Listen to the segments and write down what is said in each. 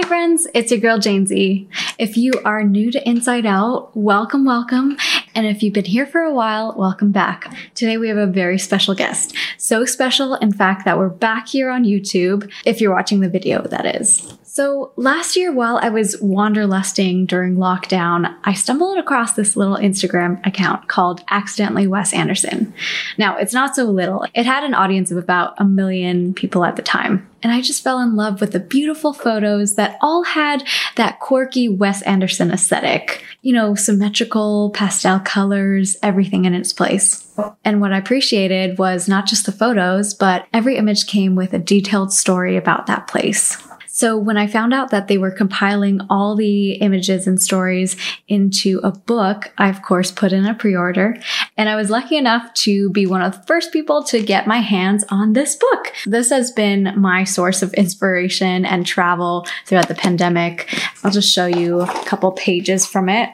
Hi, friends. It's your girl, Jane Z. If you are new to Inside Out, welcome, welcome. And if you've been here for a while, welcome back. Today we have a very special guest. So special, in fact, that we're back here on YouTube. If you're watching the video, that is. So last year, while I was wanderlusting during lockdown, I stumbled across this little Instagram account called Accidentally Wes Anderson. Now, it's not so little. It had an audience of about a million people at the time. And I just fell in love with the beautiful photos that all had that quirky Wes Anderson aesthetic. You know, symmetrical pastel colors, everything in its place. And what I appreciated was not just the photos, but every image came with a detailed story about that place. So when I found out that they were compiling all the images and stories into a book, I of course put in a pre-order and I was lucky enough to be one of the first people to get my hands on this book. This has been my source of inspiration and travel throughout the pandemic. I'll just show you a couple pages from it.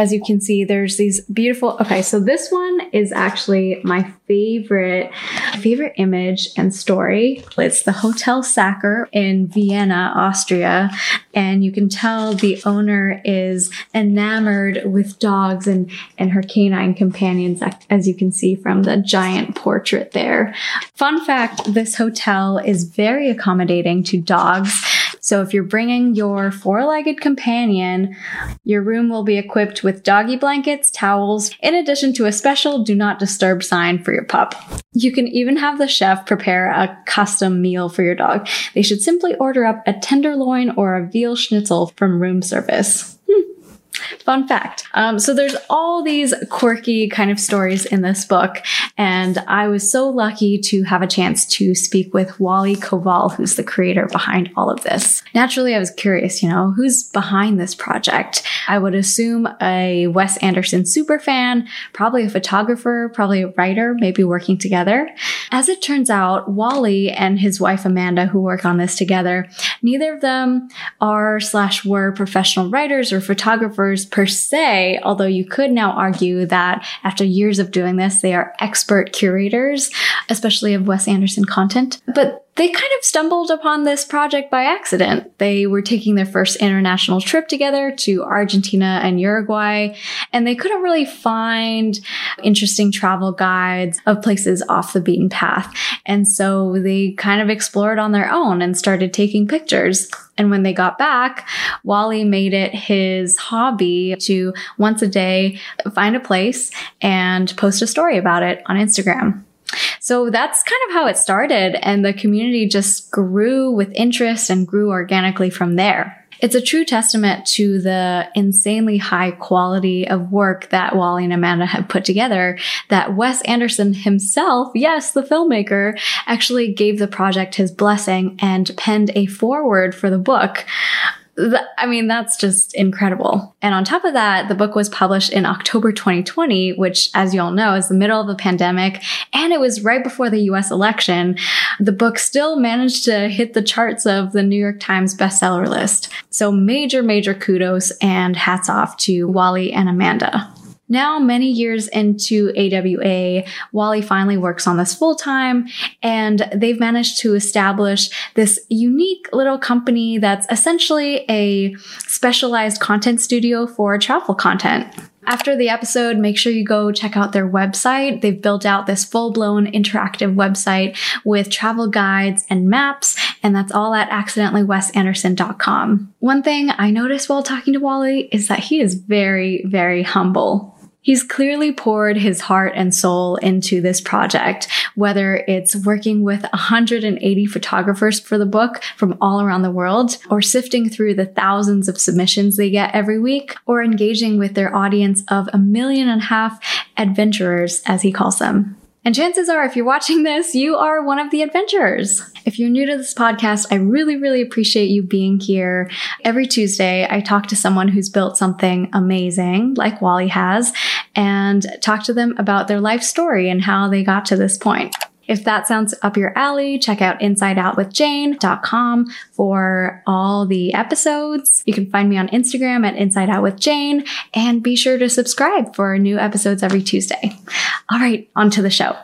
As you can see, there's these beautiful, okay, so this one is actually my favorite, favorite image and story. It's the Hotel Sacher in Vienna, Austria. And you can tell the owner is enamored with dogs and, and her canine companions, as you can see from the giant portrait there. Fun fact, this hotel is very accommodating to dogs. So if you're bringing your four-legged companion, your room will be equipped with doggy blankets, towels, in addition to a special do not disturb sign for your pup. You can even have the chef prepare a custom meal for your dog. They should simply order up a tenderloin or a veal schnitzel from room service. Fun fact. Um, so there's all these quirky kind of stories in this book, and I was so lucky to have a chance to speak with Wally Koval, who's the creator behind all of this. Naturally, I was curious, you know, who's behind this project? I would assume a Wes Anderson super fan, probably a photographer, probably a writer, maybe working together. As it turns out, Wally and his wife Amanda, who work on this together, neither of them are slash were professional writers or photographers per se, although you could now argue that after years of doing this, they are expert curators, especially of Wes Anderson content. But they kind of stumbled upon this project by accident. They were taking their first international trip together to Argentina and Uruguay, and they couldn't really find interesting travel guides of places off the beaten path. And so they kind of explored on their own and started taking pictures. And when they got back, Wally made it his hobby to once a day find a place and post a story about it on Instagram. So that's kind of how it started. And the community just grew with interest and grew organically from there. It's a true testament to the insanely high quality of work that Wally and Amanda had put together that Wes Anderson himself, yes, the filmmaker, actually gave the project his blessing and penned a foreword for the book. I mean, that's just incredible. And on top of that, the book was published in October 2020, which, as you all know, is the middle of the pandemic. And it was right before the US election. The book still managed to hit the charts of the New York Times bestseller list. So major, major kudos and hats off to Wally and Amanda. Now, many years into AWA, Wally finally works on this full time and they've managed to establish this unique little company that's essentially a specialized content studio for travel content. After the episode, make sure you go check out their website. They've built out this full blown interactive website with travel guides and maps, and that's all at accidentallywesanderson.com. One thing I noticed while talking to Wally is that he is very, very humble. He's clearly poured his heart and soul into this project, whether it's working with 180 photographers for the book from all around the world, or sifting through the thousands of submissions they get every week, or engaging with their audience of a million and a half adventurers, as he calls them. And chances are, if you're watching this, you are one of the adventurers. If you're new to this podcast, I really, really appreciate you being here. Every Tuesday, I talk to someone who's built something amazing, like Wally has, and talk to them about their life story and how they got to this point. If that sounds up your alley, check out insideoutwithjane.com for all the episodes. You can find me on Instagram at insideoutwithjane and be sure to subscribe for new episodes every Tuesday. All right, on to the show.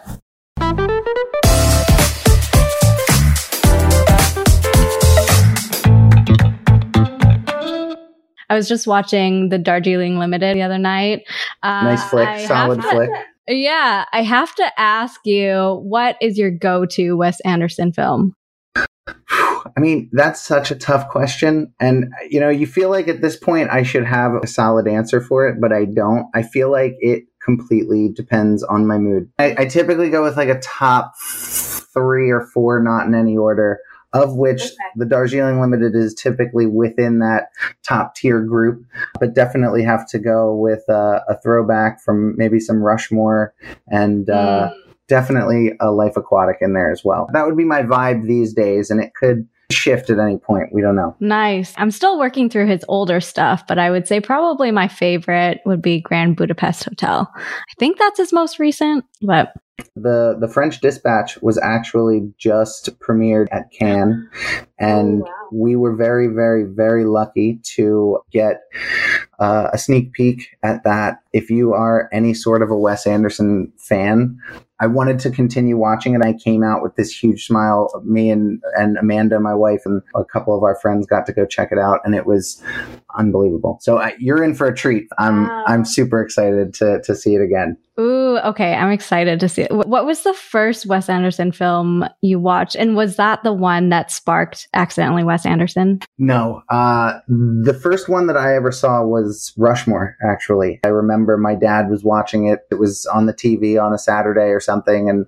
I was just watching the Darjeeling Limited the other night. Uh, nice flick, I solid flick. Yeah, I have to ask you, what is your go-to Wes Anderson film? I mean, that's such a tough question. And, you know, you feel like at this point I should have a solid answer for it, but I don't. I feel like it completely depends on my mood. I, I typically go with like a top three or four, not in any order of which okay. the Darjeeling Limited is typically within that top tier group, but definitely have to go with uh, a throwback from maybe some Rushmore and uh, mm. definitely a Life Aquatic in there as well. That would be my vibe these days, and it could shift at any point. We don't know. Nice. I'm still working through his older stuff, but I would say probably my favorite would be Grand Budapest Hotel. I think that's his most recent, but the the French Dispatch was actually just premiered at Cannes, and oh, wow. we were very, very, very lucky to get uh, a sneak peek at that. If you are any sort of a Wes Anderson fan, I wanted to continue watching it. I came out with this huge smile. Me and, and Amanda, my wife, and a couple of our friends got to go check it out, and it was unbelievable. So uh, you're in for a treat. I'm wow. I'm super excited to to see it again. Ooh, okay. I'm excited to see it. What was the first Wes Anderson film you watched? And was that the one that sparked accidentally Wes Anderson? No. Uh, the first one that I ever saw was Rushmore, actually. I remember my dad was watching it. It was on the TV on a Saturday or something. And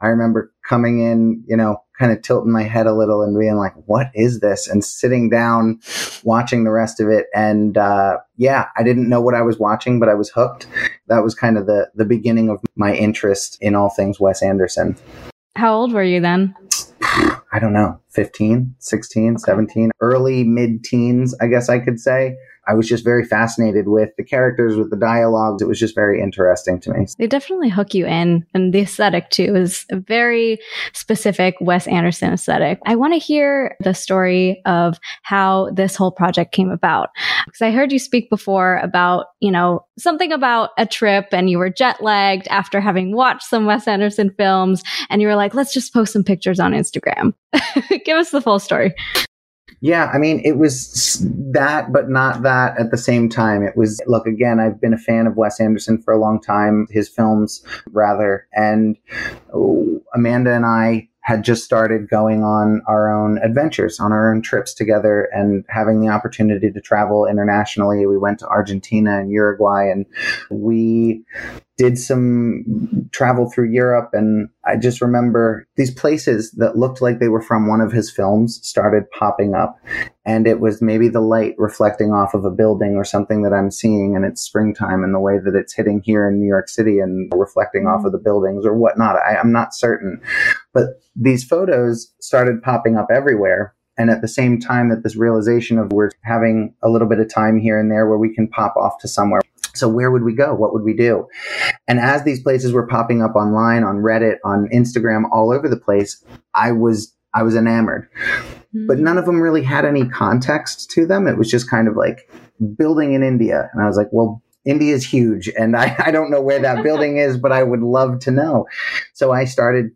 I remember coming in, you know, kind of tilting my head a little and being like, what is this? And sitting down, watching the rest of it. And, uh, yeah, I didn't know what I was watching, but I was hooked. That was kind of the, the beginning of my interest in all things Wes Anderson. How old were you then? I don't know, 15, 16, okay. 17, early mid teens, I guess I could say. I was just very fascinated with the characters, with the dialogues. It was just very interesting to me. They definitely hook you in. And the aesthetic, too, is a very specific Wes Anderson aesthetic. I want to hear the story of how this whole project came about. Because I heard you speak before about, you know, something about a trip and you were jet lagged after having watched some Wes Anderson films. And you were like, let's just post some pictures on Instagram. Give us the full story. Yeah, I mean, it was that, but not that at the same time. It was, look, again, I've been a fan of Wes Anderson for a long time, his films, rather. And oh, Amanda and I had just started going on our own adventures, on our own trips together, and having the opportunity to travel internationally. We went to Argentina and Uruguay, and we did some travel through Europe. And I just remember these places that looked like they were from one of his films started popping up. And it was maybe the light reflecting off of a building or something that I'm seeing, and it's springtime and the way that it's hitting here in New York City and reflecting off mm. of the buildings or whatnot. I, I'm not certain. But these photos started popping up everywhere. And at the same time that this realization of we're having a little bit of time here and there where we can pop off to somewhere. So where would we go? What would we do? And as these places were popping up online, on Reddit, on Instagram, all over the place, I was I was enamored. Mm-hmm. But none of them really had any context to them. It was just kind of like building in India. And I was like, well, India is huge and I, I don't know where that building is, but I would love to know. So I started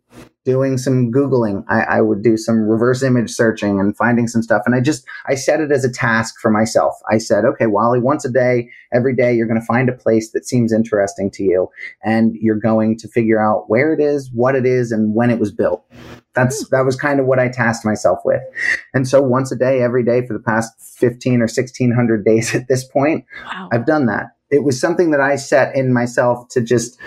doing some Googling. I, I, would do some reverse image searching and finding some stuff. And I just, I set it as a task for myself. I said, okay, Wally, once a day, every day, you're going to find a place that seems interesting to you. And you're going to figure out where it is, what it is, and when it was built. That's, hmm. that was kind of what I tasked myself with. And so once a day, every day for the past 15 or 1600 days at this point, wow. I've done that. It was something that I set in myself to just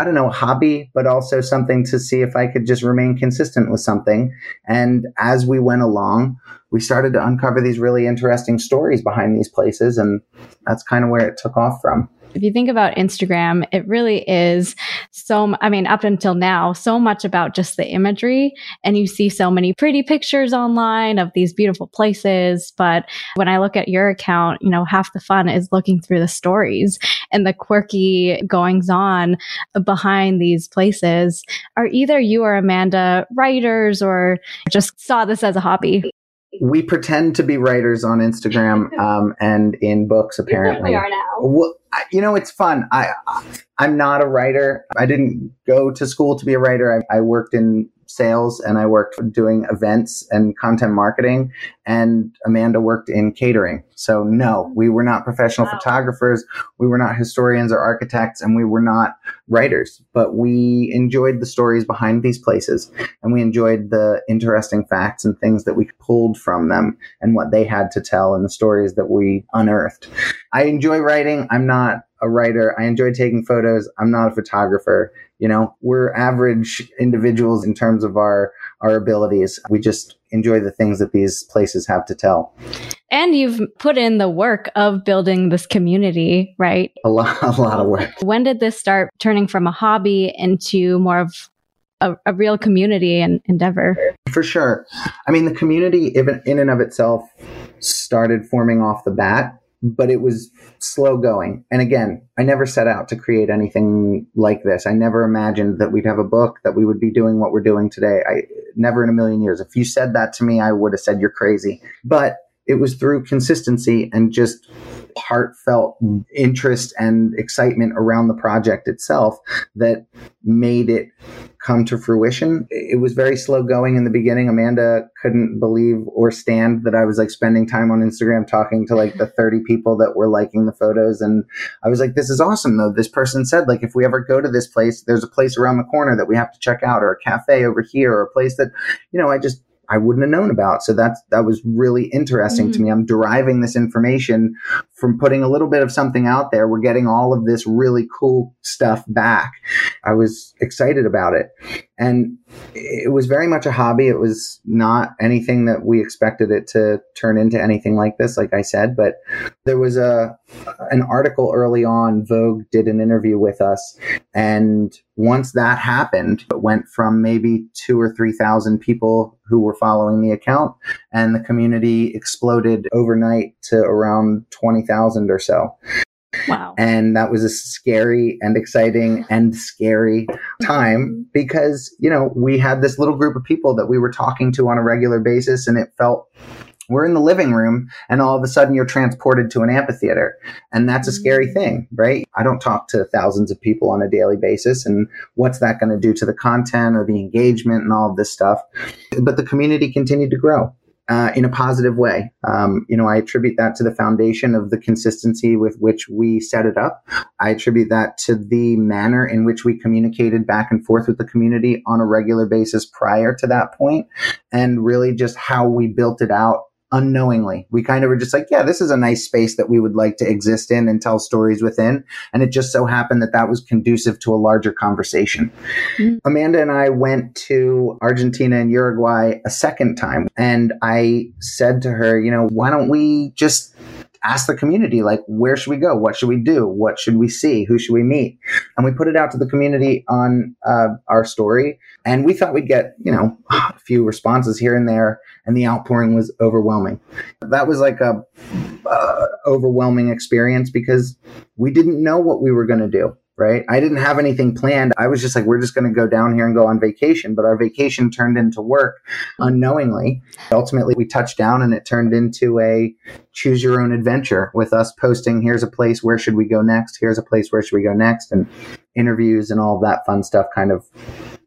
I don't know, hobby, but also something to see if I could just remain consistent with something. And as we went along, we started to uncover these really interesting stories behind these places. And that's kind of where it took off from if you think about Instagram, it really is so, I mean, up until now, so much about just the imagery. And you see so many pretty pictures online of these beautiful places. But when I look at your account, you know, half the fun is looking through the stories and the quirky goings on behind these places. Are either you or Amanda writers or just saw this as a hobby? We pretend to be writers on Instagram um, and in books. Apparently, we are now. Well, you know, it's fun. I I'm not a writer. I didn't go to school to be a writer. I, I worked in sales and I worked doing events and content marketing and Amanda worked in catering. So no, mm-hmm. we were not professional wow. photographers. We were not historians or architects and we were not writers, but we enjoyed the stories behind these places and we enjoyed the interesting facts and things that we pulled from them and what they had to tell and the stories that we unearthed. I enjoy writing. I'm not a writer. I enjoy taking photos. I'm not a photographer. You know, we're average individuals in terms of our our abilities. We just enjoy the things that these places have to tell. And you've put in the work of building this community, right? A lot, a lot of work. When did this start turning from a hobby into more of a, a real community and endeavor? For sure. I mean, the community, in and of itself, started forming off the bat but it was slow going. And again, I never set out to create anything like this. I never imagined that we'd have a book, that we would be doing what we're doing today. I never in a million years. If you said that to me, I would have said you're crazy. But it was through consistency and just heartfelt interest and excitement around the project itself that made it come to fruition. It was very slow going in the beginning. Amanda couldn't believe or stand that I was like spending time on Instagram talking to like the 30 people that were liking the photos. And I was like, this is awesome though. This person said, like, if we ever go to this place, there's a place around the corner that we have to check out or a cafe over here or a place that, you know, I just, I wouldn't have known about. So that's that was really interesting mm-hmm. to me. I'm deriving this information from putting a little bit of something out there. We're getting all of this really cool stuff back. I was excited about it. And it was very much a hobby. It was not anything that we expected it to turn into anything like this, like I said. But there was a an article early on. Vogue did an interview with us, and once that happened, it went from maybe two or three thousand people who were following the account, and the community exploded overnight to around twenty thousand or so. Wow. And that was a scary and exciting and scary time mm-hmm. because, you know, we had this little group of people that we were talking to on a regular basis and it felt we're in the living room and all of a sudden you're transported to an amphitheater. And that's a scary mm-hmm. thing, right? I don't talk to thousands of people on a daily basis. And what's that going to do to the content or the engagement and all of this stuff? But the community continued to grow uh, in a positive way. Um, you know, I attribute that to the foundation of the consistency with which we set it up. I attribute that to the manner in which we communicated back and forth with the community on a regular basis prior to that point, and really just how we built it out unknowingly. We kind of were just like, yeah, this is a nice space that we would like to exist in and tell stories within. And it just so happened that that was conducive to a larger conversation. Mm-hmm. Amanda and I went to Argentina and Uruguay a second time. And I said to her, you know, why don't we just ask the community, like, where should we go? What should we do? What should we see? Who should we meet? And we put it out to the community on uh, our story. And we thought we'd get, you know, a few responses here and there. And the outpouring was overwhelming. That was like a uh, overwhelming experience because we didn't know what we were going to do right? I didn't have anything planned. I was just like, we're just going to go down here and go on vacation. But our vacation turned into work unknowingly. Ultimately, we touched down and it turned into a choose your own adventure with us posting, here's a place, where should we go next? Here's a place, where should we go next? And interviews and all that fun stuff kind of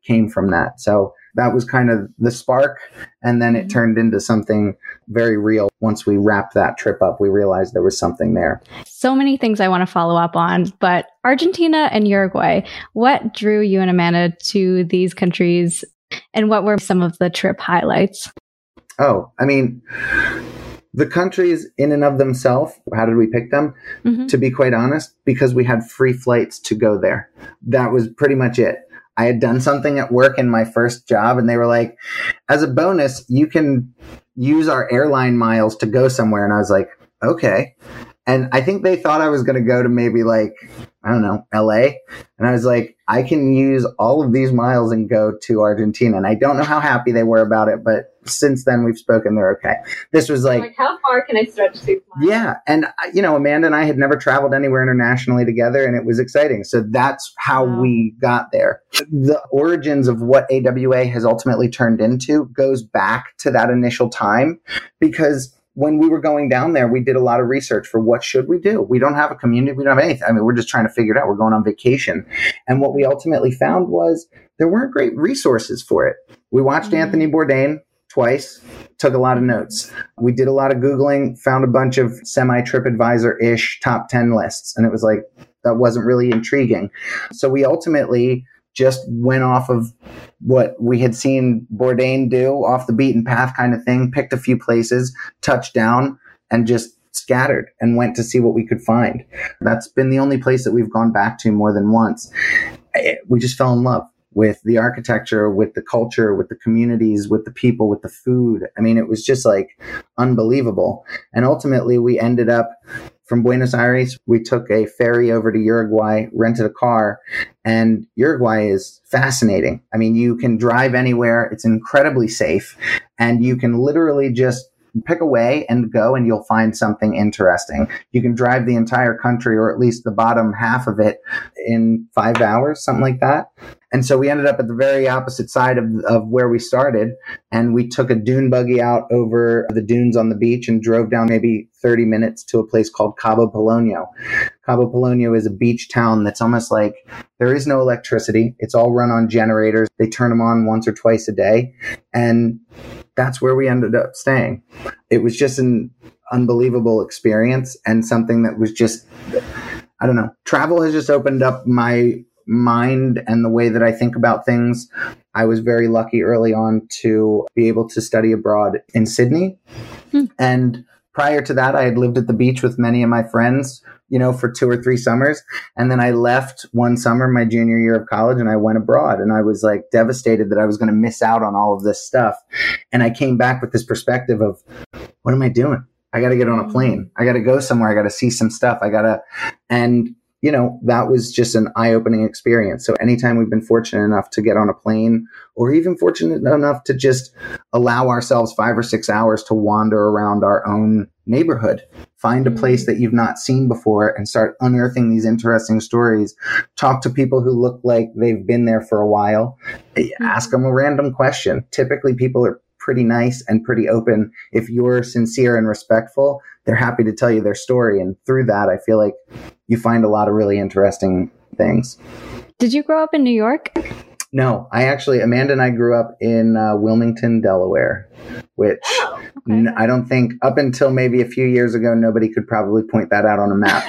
came from that. So that was kind of the spark. And then it mm-hmm. turned into something very real. Once we wrapped that trip up, we realized there was something there. So many things I want to follow up on, but Argentina and Uruguay, what drew you and Amanda to these countries and what were some of the trip highlights? Oh, I mean, the countries in and of themselves, how did we pick them? Mm-hmm. To be quite honest, because we had free flights to go there. That was pretty much it. I had done something at work in my first job and they were like, as a bonus, you can use our airline miles to go somewhere. And I was like, okay. And I think they thought I was going to go to maybe like, I don't know, LA. And I was like, I can use all of these miles and go to Argentina. And I don't know how happy they were about it, but since then we've spoken, they're okay. This was like, like how far can I stretch these miles? Yeah. And, uh, you know, Amanda and I had never traveled anywhere internationally together and it was exciting. So that's how wow. we got there. The origins of what AWA has ultimately turned into goes back to that initial time because when we were going down there, we did a lot of research for what should we do. We don't have a community. We don't have anything. I mean, we're just trying to figure it out. We're going on vacation. And what we ultimately found was there weren't great resources for it. We watched mm-hmm. Anthony Bourdain twice, took a lot of notes. We did a lot of Googling, found a bunch of semi TripAdvisor ish top 10 lists. And it was like, that wasn't really intriguing. So we ultimately just went off of what we had seen Bourdain do off the beaten path kind of thing, picked a few places, touched down, and just scattered and went to see what we could find. That's been the only place that we've gone back to more than once. Eh, we just fell in love with the architecture, with the culture, with the communities, with the people, with the food. I mean, it was just like unbelievable. And ultimately, we ended up from Buenos Aires, we took a ferry over to Uruguay, rented a car, and Uruguay is fascinating. I mean, you can drive anywhere, it's incredibly safe, and you can literally just pick a way and go and you'll find something interesting. You can drive the entire country or at least the bottom half of it in five hours, something like that. And so we ended up at the very opposite side of, of where we started. And we took a dune buggy out over the dunes on the beach and drove down maybe 30 minutes to a place called Cabo Polonio. Cabo Polonio is a beach town that's almost like there is no electricity. It's all run on generators. They turn them on once or twice a day. And that's where we ended up staying. It was just an unbelievable experience and something that was just, I don't know, travel has just opened up my mind and the way that I think about things. I was very lucky early on to be able to study abroad in Sydney. Hmm. And prior to that, I had lived at the beach with many of my friends, you know, for two or three summers. And then I left one summer, my junior year of college, and I went abroad. And I was like devastated that I was going to miss out on all of this stuff. And I came back with this perspective of, what am I doing? I got to get on a plane. I got to go somewhere. I got to see some stuff. I got to, and you know, that was just an eye opening experience. So anytime we've been fortunate enough to get on a plane or even fortunate enough to just allow ourselves five or six hours to wander around our own neighborhood, find a place that you've not seen before and start unearthing these interesting stories. Talk to people who look like they've been there for a while. Mm-hmm. Ask them a random question. Typically people are pretty nice and pretty open. If you're sincere and respectful, they're happy to tell you their story. And through that, I feel like you find a lot of really interesting things. Did you grow up in New York? No, I actually, Amanda and I grew up in uh, Wilmington, Delaware, which oh, okay. n- I don't think up until maybe a few years ago, nobody could probably point that out on a map.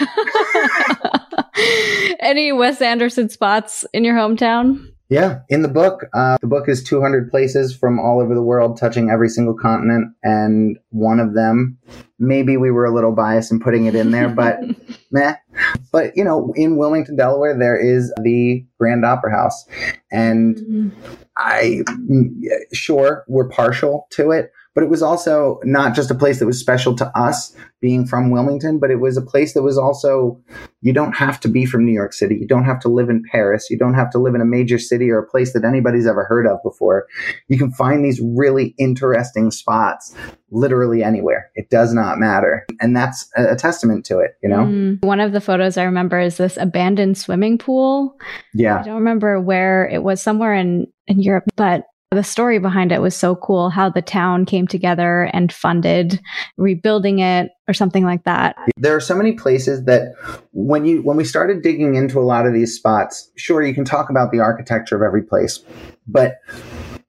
Any Wes Anderson spots in your hometown? Yeah, in the book, uh, the book is 200 places from all over the world, touching every single continent, and one of them, maybe we were a little biased in putting it in there, but meh. But you know, in Wilmington, Delaware, there is the Grand Opera House, and mm-hmm. I, mm, sure, we're partial to it, but it was also not just a place that was special to us being from Wilmington, but it was a place that was also, you don't have to be from New York City. You don't have to live in Paris. You don't have to live in a major city or a place that anybody's ever heard of before. You can find these really interesting spots literally anywhere. It does not matter. And that's a, testament to it, you know? Mm. One of the photos I remember is this abandoned swimming pool. Yeah. I don't remember where it was somewhere in, in Europe, but the story behind it was so cool how the town came together and funded rebuilding it or something like that. There are so many places that when you when we started digging into a lot of these spots, sure you can talk about the architecture of every place, but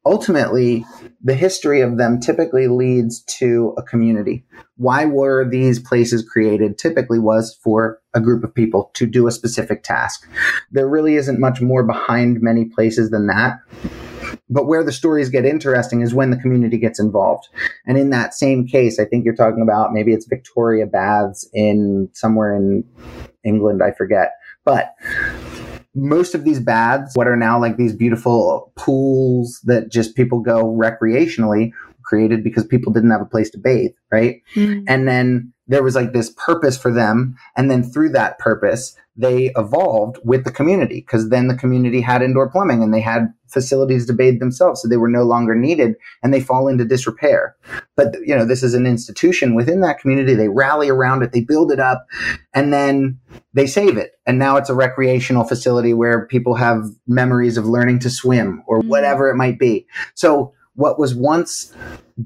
ultimately the history of them typically leads to a community. Why were these places created? Typically was for a group of people to do a specific task. There really isn't much more behind many places than that. But where the stories get interesting is when the community gets involved. And in that same case, I think you're talking about maybe it's Victoria Baths in somewhere in England, I forget. But most of these baths, what are now like these beautiful pools that just people go recreationally, created because people didn't have a place to bathe, right? Mm. And then there was like this purpose for them. And then through that purpose, they evolved with the community because then the community had indoor plumbing and they had facilities to bathe themselves. So they were no longer needed and they fall into disrepair. But, you know, this is an institution within that community. They rally around it, they build it up, and then they save it. And now it's a recreational facility where people have memories of learning to swim or mm-hmm. whatever it might be. So what was once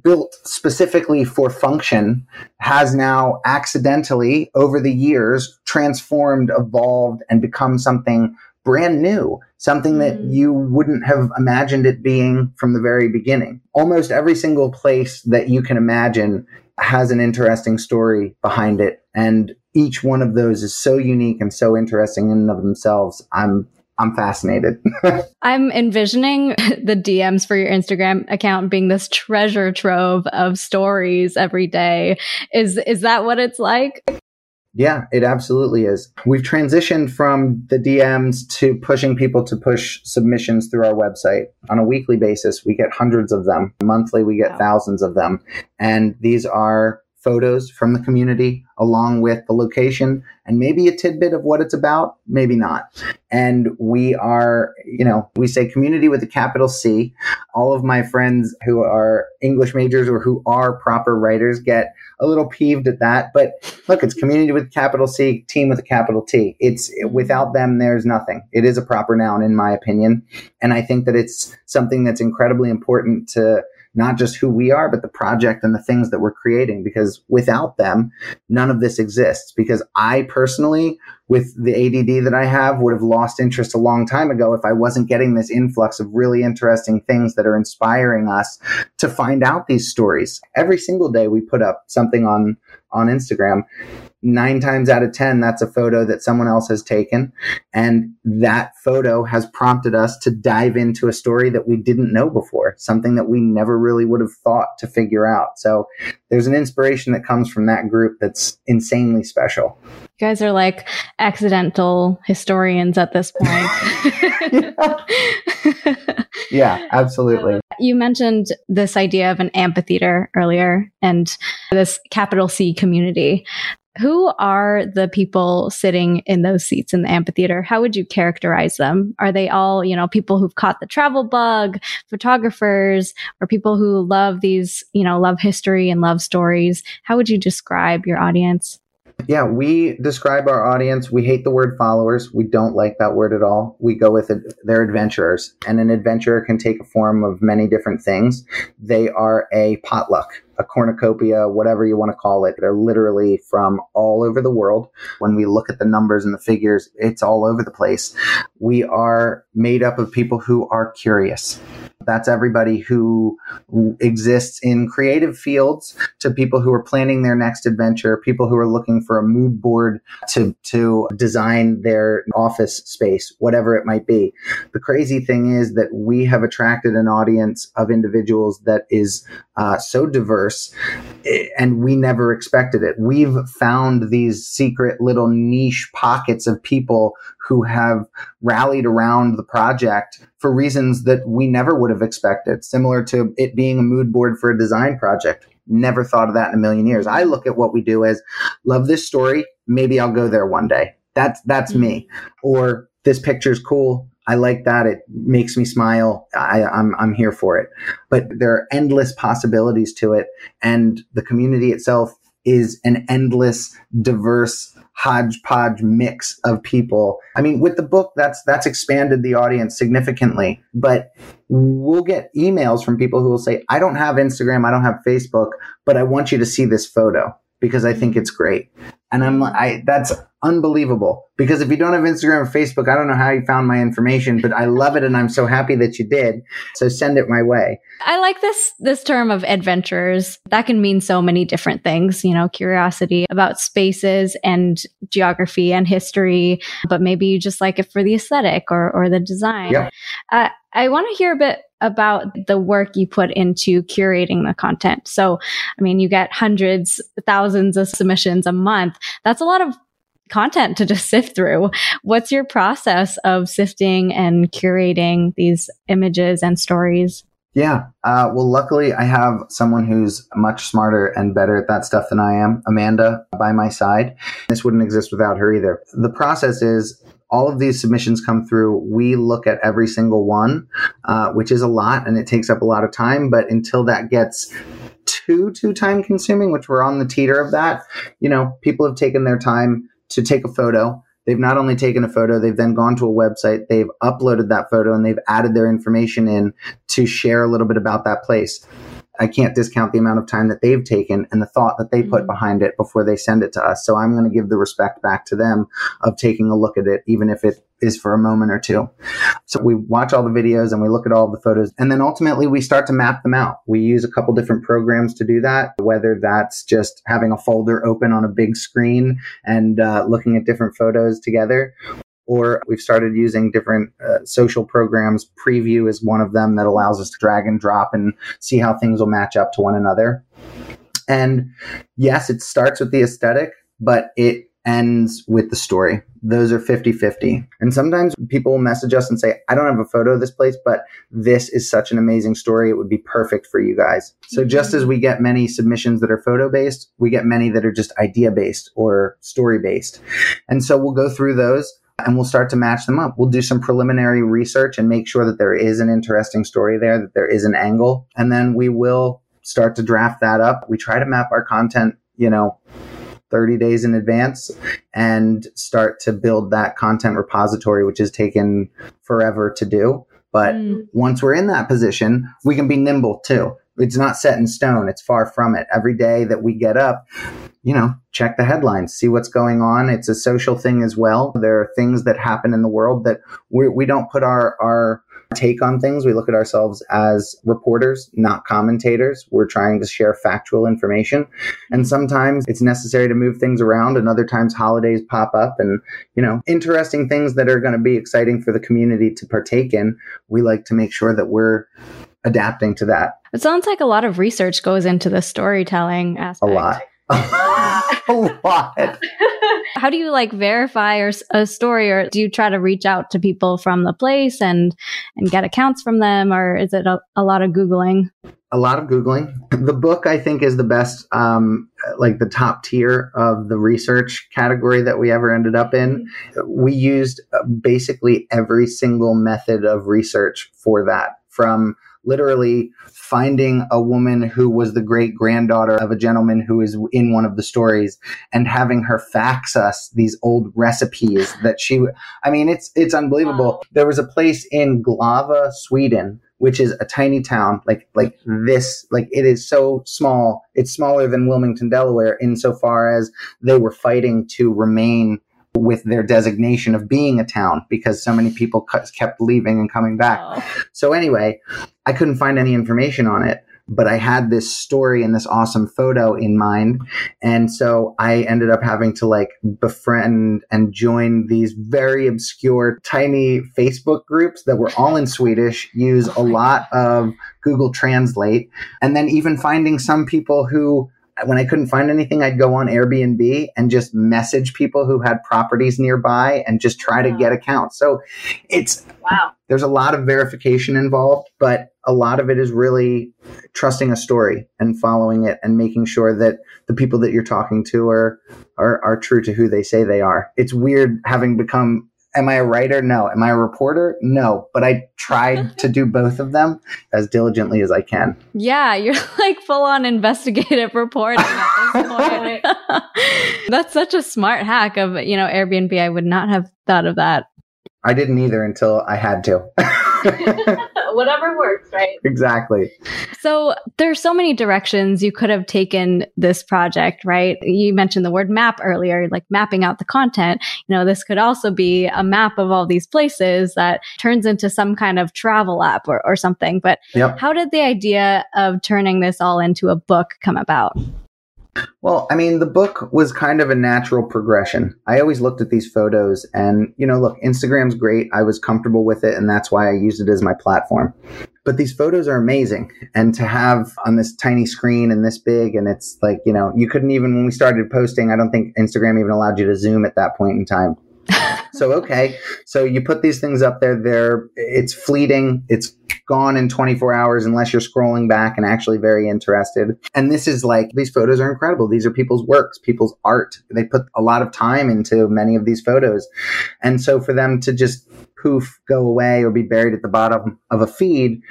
built specifically for function has now accidentally over the years transformed, evolved, and become something brand new, something that Mm. you wouldn't have imagined it being from the very beginning. Almost every single place that you can imagine has an interesting story behind it. And each one of those is so unique and so interesting in and of themselves. I'm I'm fascinated. I'm envisioning the DMs for your Instagram account being this treasure trove of stories every day. Is is that what it's like? Yeah, it absolutely is. We've transitioned from the DMs to pushing people to push submissions through our website. On a weekly basis, we get hundreds of them. Monthly, we get Wow. thousands of them. And these are photos from the community along with the location and maybe a tidbit of what it's about, maybe not. And we are, you know, we say community with a capital C. All of my friends who are English majors or who are proper writers get a little peeved at that. But look, it's community with capital C, team with a capital T. It's without them, there's nothing. It is a proper noun, in my opinion. And I think that it's something that's incredibly important to not just who we are, but the project and the things that we're creating, because without them, none of this exists. Because I personally, with the ADD that I have, would have lost interest a long time ago if I wasn't getting this influx of really interesting things that are inspiring us to find out these stories. Every single day we put up something on on Instagram. Nine times out of 10, that's a photo that someone else has taken. And that photo has prompted us to dive into a story that we didn't know before, something that we never really would have thought to figure out. So there's an inspiration that comes from that group that's insanely special. You guys are like accidental historians at this point. Yeah, absolutely. Uh, you mentioned this idea of an amphitheater earlier and this capital C community. Who are the people sitting in those seats in the amphitheater? How would you characterize them? Are they all, you know, people who've caught the travel bug, photographers, or people who love these, you know, love history and love stories? How would you describe your audience? Yeah, we describe our audience. We hate the word followers. We don't like that word at all. We go with it. They're adventurers, and an adventurer can take a form of many different things. They are a potluck, a cornucopia, whatever you want to call it. They're literally from all over the world. When we look at the numbers and the figures, it's all over the place. We are made up of people who are curious. That's everybody who exists in creative fields to people who are planning their next adventure, people who are looking for a mood board to, to design their office space, whatever it might be. The crazy thing is that we have attracted an audience of individuals that is uh, so diverse eh, and we never expected it. We've found these secret little niche pockets of people who have rallied around the project for reasons that we never would have expected, similar to it being a mood board for a design project. Never thought of that in a million years. I look at what we do as love this story. Maybe I'll go there one day. That's, that's me. Mm-hmm. Or this picture's cool. I like that. It makes me smile. I, I'm, I'm here for it. But there are endless possibilities to it. And the community itself is an endless, diverse, hodgepodge mix of people. I mean, with the book, that's that's expanded the audience significantly. But we'll get emails from people who will say, "I don't have Instagram, I don't have Facebook, but I want you to see this photo because I think it's great." And I'm like, I that's unbelievable because if you don't have Instagram or Facebook, I don't know how you found my information, but I love it and I'm so happy that you did. So send it my way. I like this this term of adventures. That can mean so many different things, you know, curiosity about spaces and geography and history, but maybe you just like it for the aesthetic or or the design. Yep. Uh, I want to hear a bit about the work you put into curating the content. So, I mean, you get hundreds, thousands of submissions a month. That's a lot of content to just sift through. What's your process of sifting and curating these images and stories? Yeah. Uh, well, luckily, I have someone who's much smarter and better at that stuff than I am, Amanda, by my side. This wouldn't exist without her either. The process is all of these submissions come through. We look at every single one, uh, which is a lot and it takes up a lot of time. But until that gets too, too time consuming, which we're on the teeter of that, you know, people have taken their time to take a photo. they've not only taken a photo, they've then gone to a website, they've uploaded that photo, and they've added their information in to share a little bit about that place. I can't discount the amount of time that they've taken and the thought that they put Mhm. behind it before they send it to us. So I'm going to give the respect back to them of taking a look at it, even if it is for a moment or two. So we watch all the videos and we look at all the photos and then ultimately we start to map them out. We use a couple different programs to do that, whether that's just having a folder open on a big screen and uh, looking at different photos together. Or we've started using different uh, social programs. Preview is one of them that allows us to drag and drop and see how things will match up to one another. And yes, it starts with the aesthetic, but it ends with the story. Those are 50 50. And sometimes people will message us and say, I don't have a photo of this place, but this is such an amazing story. It would be perfect for you guys. So just as we get many submissions that are photo based, we get many that are just idea based or story based. And so we'll go through those and we'll start to match them up. We'll do some preliminary research and make sure that there is an interesting story there, that there is an angle. And then we will start to draft that up. We try to map our content, you know, 30 days in advance and start to build that content repository, which has taken forever to do. But Mm. once we're in that position, we can be nimble too. It's not set in stone. It's far from it. Every day that we get up, you know, check the headlines, see what's going on. It's a social thing as well. There are things that happen in the world that we, we don't put our, our take on things. We look at ourselves as reporters, not commentators. We're trying to share factual information. And sometimes it's necessary to move things around and other times holidays pop up and, you know, interesting things that are going to be exciting for the community to partake in. We like to make sure that we're adapting to that It sounds like a lot of research goes into the storytelling aspect. a lot. a lot. How do you like verify or a story, or do you try to reach out to people from the place and and get accounts from them, or is it a, a lot of googling? a lot of googling the book i think is the best um, like the top tier of the research category that we ever ended up in we used uh, basically every single method of research for that from literally finding a woman who was the great granddaughter of a gentleman who is in one of the stories and having her fax us these old recipes that she w- i mean it's it's unbelievable. There was a place in glava sweden which is a tiny town like like mm-hmm. this like it is so small. It's smaller than wilmington delaware insofar as they were fighting to remain with their designation of being a town because so many people kept leaving and coming back Oh. so anyway, I couldn't find any information on it, but I had this story and this awesome photo in mind. And so I ended up having to like befriend and join these very obscure tiny Facebook groups that were all in Swedish, use oh a lot of Google Translate, and then even finding some people who when I couldn't find anything, I'd go on Airbnb and just message people who had properties nearby and just try to Wow. get accounts. So it's Wow. there's a lot of verification involved, but a lot of it is really trusting a story and following it and making sure that the people that you're talking to are are, are true to who they say they are. It's weird having become am I a writer? No. Am I a reporter? No. But I tried to do both of them as diligently as I can. Yeah, you're like full on investigative reporting at this point. That's such a smart hack of, you know, Airbnb. I would not have thought of that. I didn't either until I had to. Whatever works, right? exactly. So there's so many directions you could have taken this project, right? You mentioned the word map earlier, like mapping out the content. You know, this could also be a map of all these places that turns into some kind of travel app or, or something. But Yep. how did the idea of turning this all into a book come about? Well, I mean, the book was kind of a natural progression. I always looked at these photos and, you know, look, Instagram's great. I was comfortable with it, and that's why I used it as my platform. But these photos are amazing. And to have on this tiny screen and this big, and it's like, you know, you couldn't even, when we started posting, I don't think Instagram even allowed you to zoom at that point in time. So okay. So you put these things up there they're it's fleeting. It's gone in 24 hours unless you're scrolling back and actually very interested. And this is like these photos are incredible. These are people's works people's art. They put a lot of time into many of these photos. And so for them to just poof go away or be buried at the bottom of a feed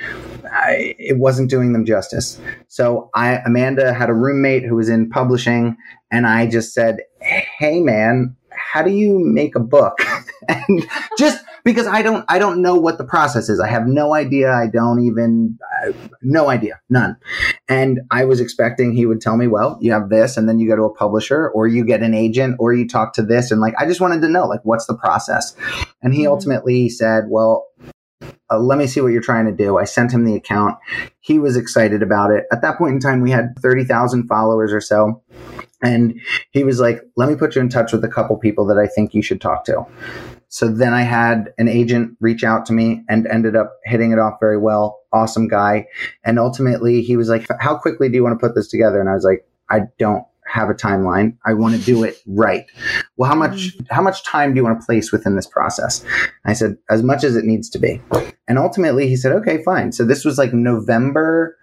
I, it wasn't doing them justice. So i amanda had a roommate who was in publishing and i just said hey man how do you make a book? and just because I don't, I don't know what the process is. I have no idea. I don't even, I, no idea, none. And I was expecting he would tell me, well, you have this, and then you go to a publisher, or you get an agent, or you talk to this, and like I just wanted to know, like, what's the process? And he mm-hmm. ultimately said, well, uh, let me see what you're trying to do. I sent him the account. He was excited about it. At that point in time, we had 30,000 followers or so. And he was like, let me put you in touch with a couple people that I think you should talk to. So then I had an agent reach out to me and ended up hitting it off very well. Awesome guy. And ultimately he was like, how quickly do you want to put this together? And I was like, I don't have a timeline. I want to do it right. Well, how much how much time do you want to place within this process? I said as much as it needs to be. And ultimately he said, "Okay, fine." So this was like November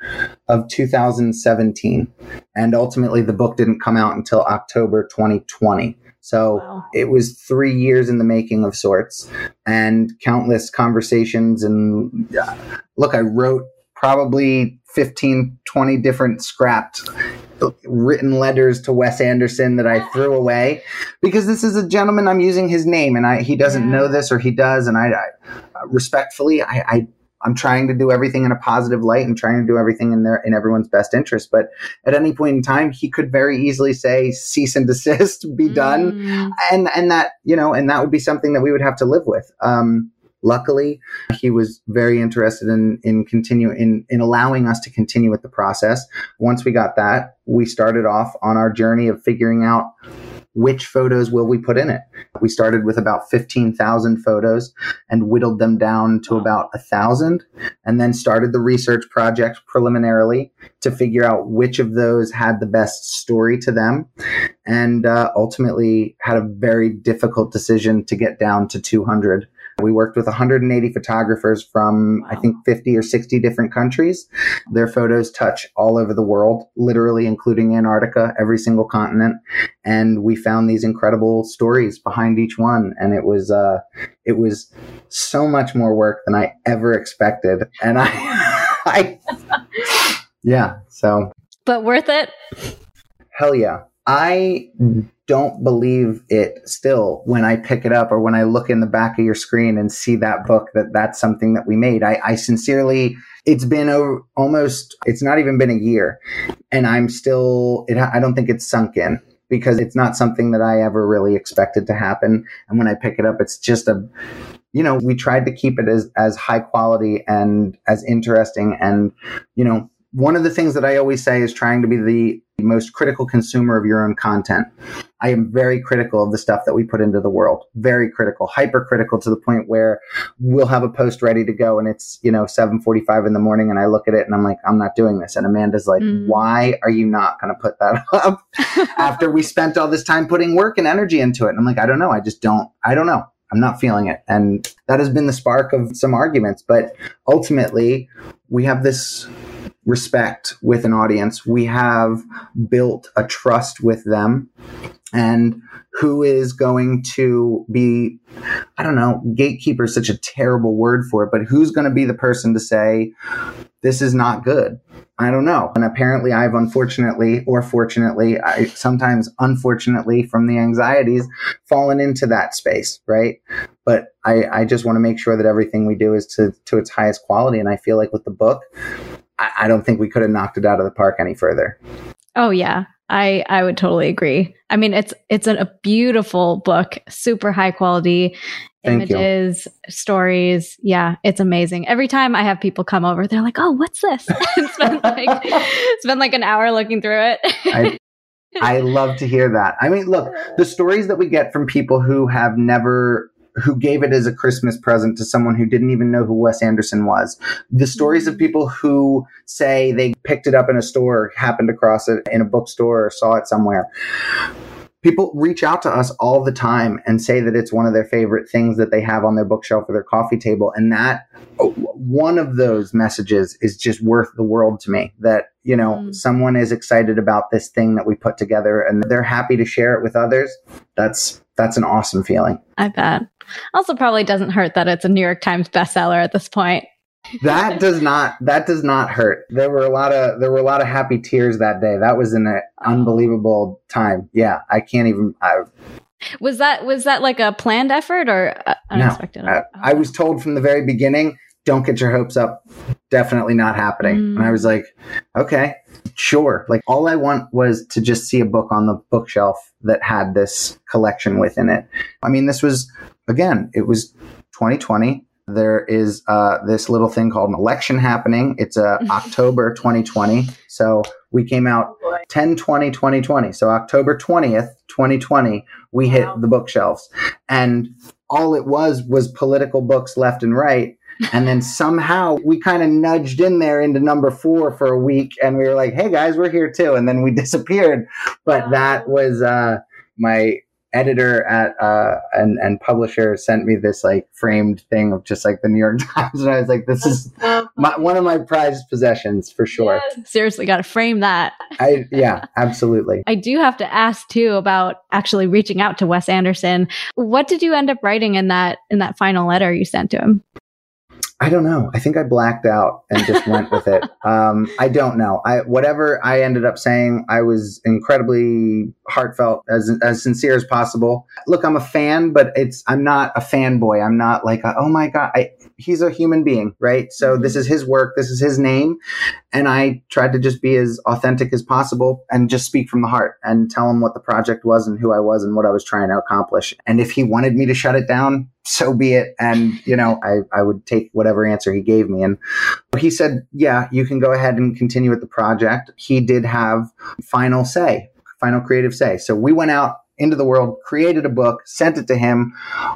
of 2017. And ultimately the book didn't come out until October 2020. So wow. it was three years in the making of sorts and countless conversations. And uh, look, I wrote probably 15, 20 different scrapped written letters to Wes Anderson that I threw away because this is a gentleman. I'm using his name, and I he doesn't yeah. know this or he does, and I, I respectfully I, I I'm trying to do everything in a positive light and trying to do everything in their in everyone's best interest. But at any point in time, he could very easily say cease and desist, be done, mm. and and that you know, and that would be something that we would have to live with. Um, Luckily, he was very interested in in continue in in allowing us to continue with the process. Once we got that, we started off on our journey of figuring out which photos will we put in it. We started with about 15,000 photos and whittled them down to about a thousand and then started the research project preliminarily to figure out which of those had the best story to them and uh, ultimately had a very difficult decision to get down to 200 we worked with 180 photographers from, wow. I think, 50 or 60 different countries. Their photos touch all over the world, literally including Antarctica, every single continent. And we found these incredible stories behind each one. And it was, uh, it was so much more work than I ever expected. And I, I, yeah, so. But worth it? Hell yeah. I don't believe it still when I pick it up or when I look in the back of your screen and see that book that that's something that we made. I, I sincerely, it's been almost, it's not even been a year and I'm still, it, I don't think it's sunk in because it's not something that I ever really expected to happen. And when I pick it up, it's just a, you know, we tried to keep it as, as high quality and as interesting and, you know, one of the things that I always say is trying to be the most critical consumer of your own content. I am very critical of the stuff that we put into the world. Very critical, hypercritical to the point where we'll have a post ready to go and it's, you know, 7:45 in the morning and I look at it and I'm like, I'm not doing this. And Amanda's like, mm. "Why are you not going to put that up after we spent all this time putting work and energy into it?" And I'm like, "I don't know. I just don't I don't know. I'm not feeling it." And that has been the spark of some arguments, but ultimately, we have this respect with an audience. We have built a trust with them. And who is going to be, I don't know, gatekeeper is such a terrible word for it, but who's going to be the person to say, this is not good? I don't know. And apparently I've unfortunately or fortunately, I sometimes unfortunately from the anxieties fallen into that space, right? But I, I just want to make sure that everything we do is to, to its highest quality. And I feel like with the book, I, I don't think we could have knocked it out of the park any further. Oh yeah. I I would totally agree. I mean, it's it's a, a beautiful book, super high quality Thank images, you. stories. Yeah, it's amazing. Every time I have people come over, they're like, "Oh, what's this?" spend like been like an hour looking through it. I, I love to hear that. I mean, look, the stories that we get from people who have never who gave it as a Christmas present to someone who didn't even know who Wes Anderson was. The stories of mm-hmm. people who say they picked it up in a store, happened across it in a bookstore, or saw it somewhere. People reach out to us all the time and say that it's one of their favorite things that they have on their bookshelf or their coffee table. And that one of those messages is just worth the world to me that, you know, mm. someone is excited about this thing that we put together and they're happy to share it with others. That's that's an awesome feeling. I bet. Also, probably doesn't hurt that it's a New York Times bestseller at this point. That does not that does not hurt. There were a lot of there were a lot of happy tears that day. That was an unbelievable time. Yeah, I can't even. I, Was that was that like a planned effort or uh, unexpected? No, I, I was told from the very beginning, don't get your hopes up. Definitely not happening. Mm. And I was like, okay, sure. Like all I want was to just see a book on the bookshelf that had this collection within it. I mean, this was again, it was 2020 there is uh, this little thing called an election happening. It's uh, October 2020. So we came out 10 20 2020. So October 20th, 2020, we wow. hit the bookshelves. And all it was was political books left and right. and then somehow we kind of nudged in there into number four for a week and we were like, hey guys, we're here too. And then we disappeared. But wow. that was uh, my editor at uh and and publisher sent me this like framed thing of just like the New York Times, and I was like, this is my, one of my prized possessions for sure. Yes. Seriously, got to frame that. I yeah, absolutely. I do have to ask too about actually reaching out to Wes Anderson. What did you end up writing in that in that final letter you sent to him? I don't know. I think I blacked out and just went with it. Um, I don't know. I whatever I ended up saying, I was incredibly heartfelt, as as sincere as possible. Look, I'm a fan, but it's I'm not a fanboy. I'm not like, a, oh my god. I, he's a human being, right? So mm-hmm. this is his work, this is his name, and I tried to just be as authentic as possible and just speak from the heart and tell him what the project was and who I was and what I was trying to accomplish. And if he wanted me to shut it down, so be it. And, you know, I, I would take whatever answer he gave me. And he said, yeah, you can go ahead and continue with the project. He did have final say, final creative say. So we went out into the world, created a book, sent it to him,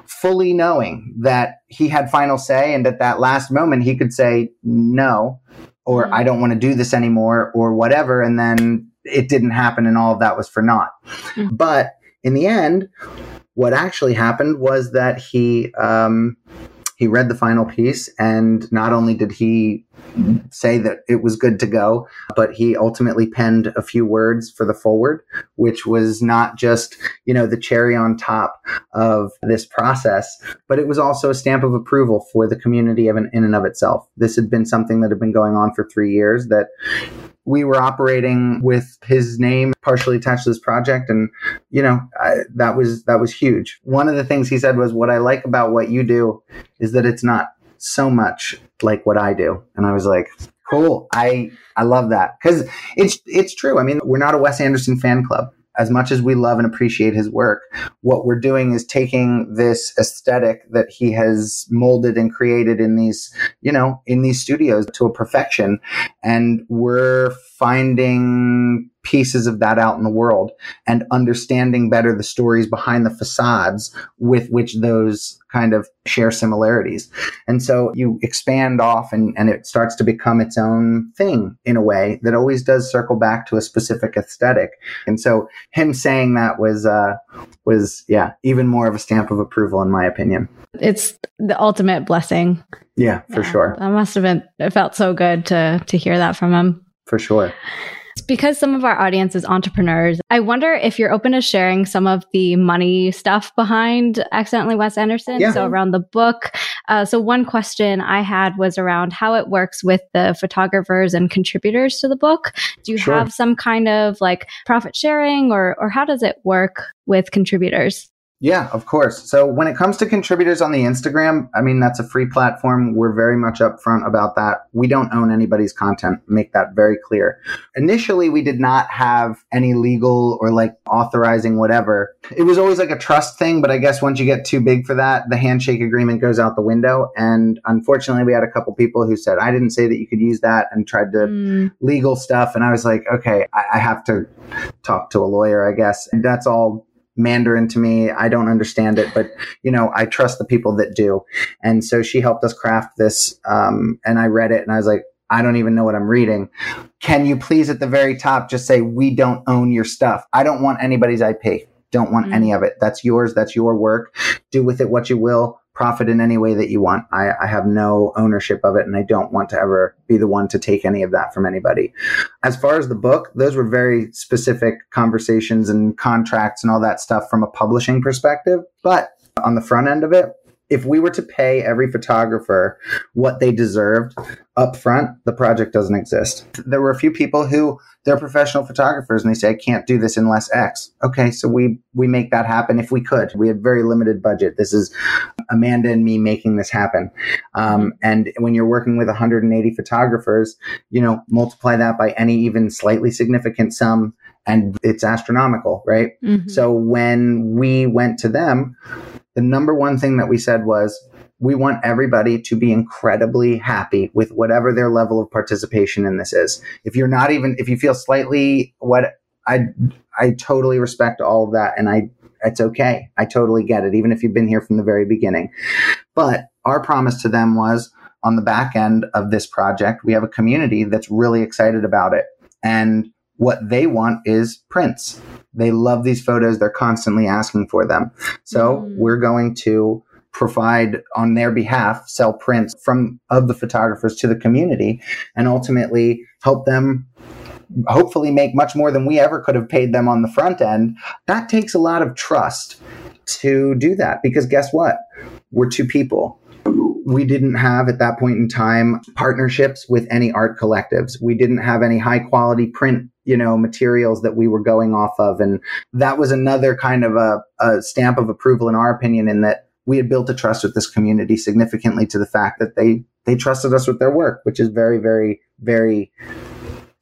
fully knowing that he had final say and at that last moment he could say no, or mm-hmm. I don't want to do this anymore, or whatever. And then it didn't happen and all of that was for naught. Mm-hmm. But in the end, what actually happened was that he um, he read the final piece, and not only did he say that it was good to go, but he ultimately penned a few words for the foreword, which was not just, you know, the cherry on top of this process, but it was also a stamp of approval for the community of an, in and of itself. This had been something that had been going on for three years that we were operating with his name partially attached to this project. And you know I, that was that was huge. One of the things he said was what i like about what you do is that it's not so much like what i do. And i was like cool. I i love that. Because it's it's true. I mean we're not a wes anderson fan club as much as we love and appreciate his work, what we're doing is taking this aesthetic that he has molded and created in these, you know, in these studios to a perfection. And we're finding pieces of that out in the world and understanding better the stories behind the facades with which those kind of share similarities. And so you expand off and, and it starts to become its own thing in a way that always does circle back to a specific aesthetic. And so him saying that was, uh, was, yeah, even more of a stamp of approval in my opinion. It's the ultimate blessing. Yeah, for yeah, sure. That must have been, it felt so good to, to hear that from him. For sure because some of our audience is entrepreneurs, I wonder if you're open to sharing some of the money stuff behind Accidentally Wes Anderson. Yeah. So around the book. Uh, so one question I had was around how it works with the photographers and contributors to the book. Do you sure. have some kind of like profit sharing or, or how does it work with contributors? Yeah, of course. So when it comes to contributors on the Instagram, I mean, that's a free platform. We're very much upfront about that. We don't own anybody's content. Make that very clear. Initially, we did not have any legal or like authorizing whatever. It was always like a trust thing, but I guess once you get too big for that, the handshake agreement goes out the window. And unfortunately, we had a couple people who said, I didn't say that you could use that and tried to mm. legal stuff. And I was like, okay, I, I have to talk to a lawyer, I guess. And that's all Mandarin to me. I don't understand it, but you know, I trust the people that do. And so she helped us craft this. Um, and I read it and I was like, I don't even know what I'm reading. Can you please at the very top just say, we don't own your stuff? I don't want anybody's IP. Don't want mm-hmm. any of it. That's yours. That's your work. Do with it what you will profit in any way that you want. I, I, have no ownership of it and I don't want to ever be the one to take any of that from anybody. As far as the book, those were very specific conversations and contracts and all that stuff from a publishing perspective. But on the front end of it, if we were to pay every photographer what they deserved up front, the project doesn't exist. There were a few people who they're professional photographers and they say, I can't do this unless X. Okay, so we we make that happen if we could. We had very limited budget. This is Amanda and me making this happen. Um, and when you're working with 180 photographers, you know, multiply that by any even slightly significant sum and it's astronomical, right? Mhm. So when we went to them, the number one thing that we said was, we want everybody to be incredibly happy with whatever their level of participation in this is. If you're not even, if you feel slightly what I, I totally respect all of that. And I, it's okay. I totally get it. Even if you've been here from the very beginning. But our promise to them was on the back end of this project, we have a community that's really excited about it. And what they want is prints. They love these photos. They're constantly asking for them. So Mm. we're going to provide on their behalf, sell prints from of the photographers to the community and ultimately help them hopefully make much more than we ever could have paid them on the front end. That takes a lot of trust to do that because guess what? We're two people. We didn't have at that point in time partnerships with any art collectives. We didn't have any high quality print, you know, materials that we were going off of. And that was another kind of a, a stamp of approval in our opinion in that we had built a trust with this community significantly to the fact that they they trusted us with their work, which is very, very, very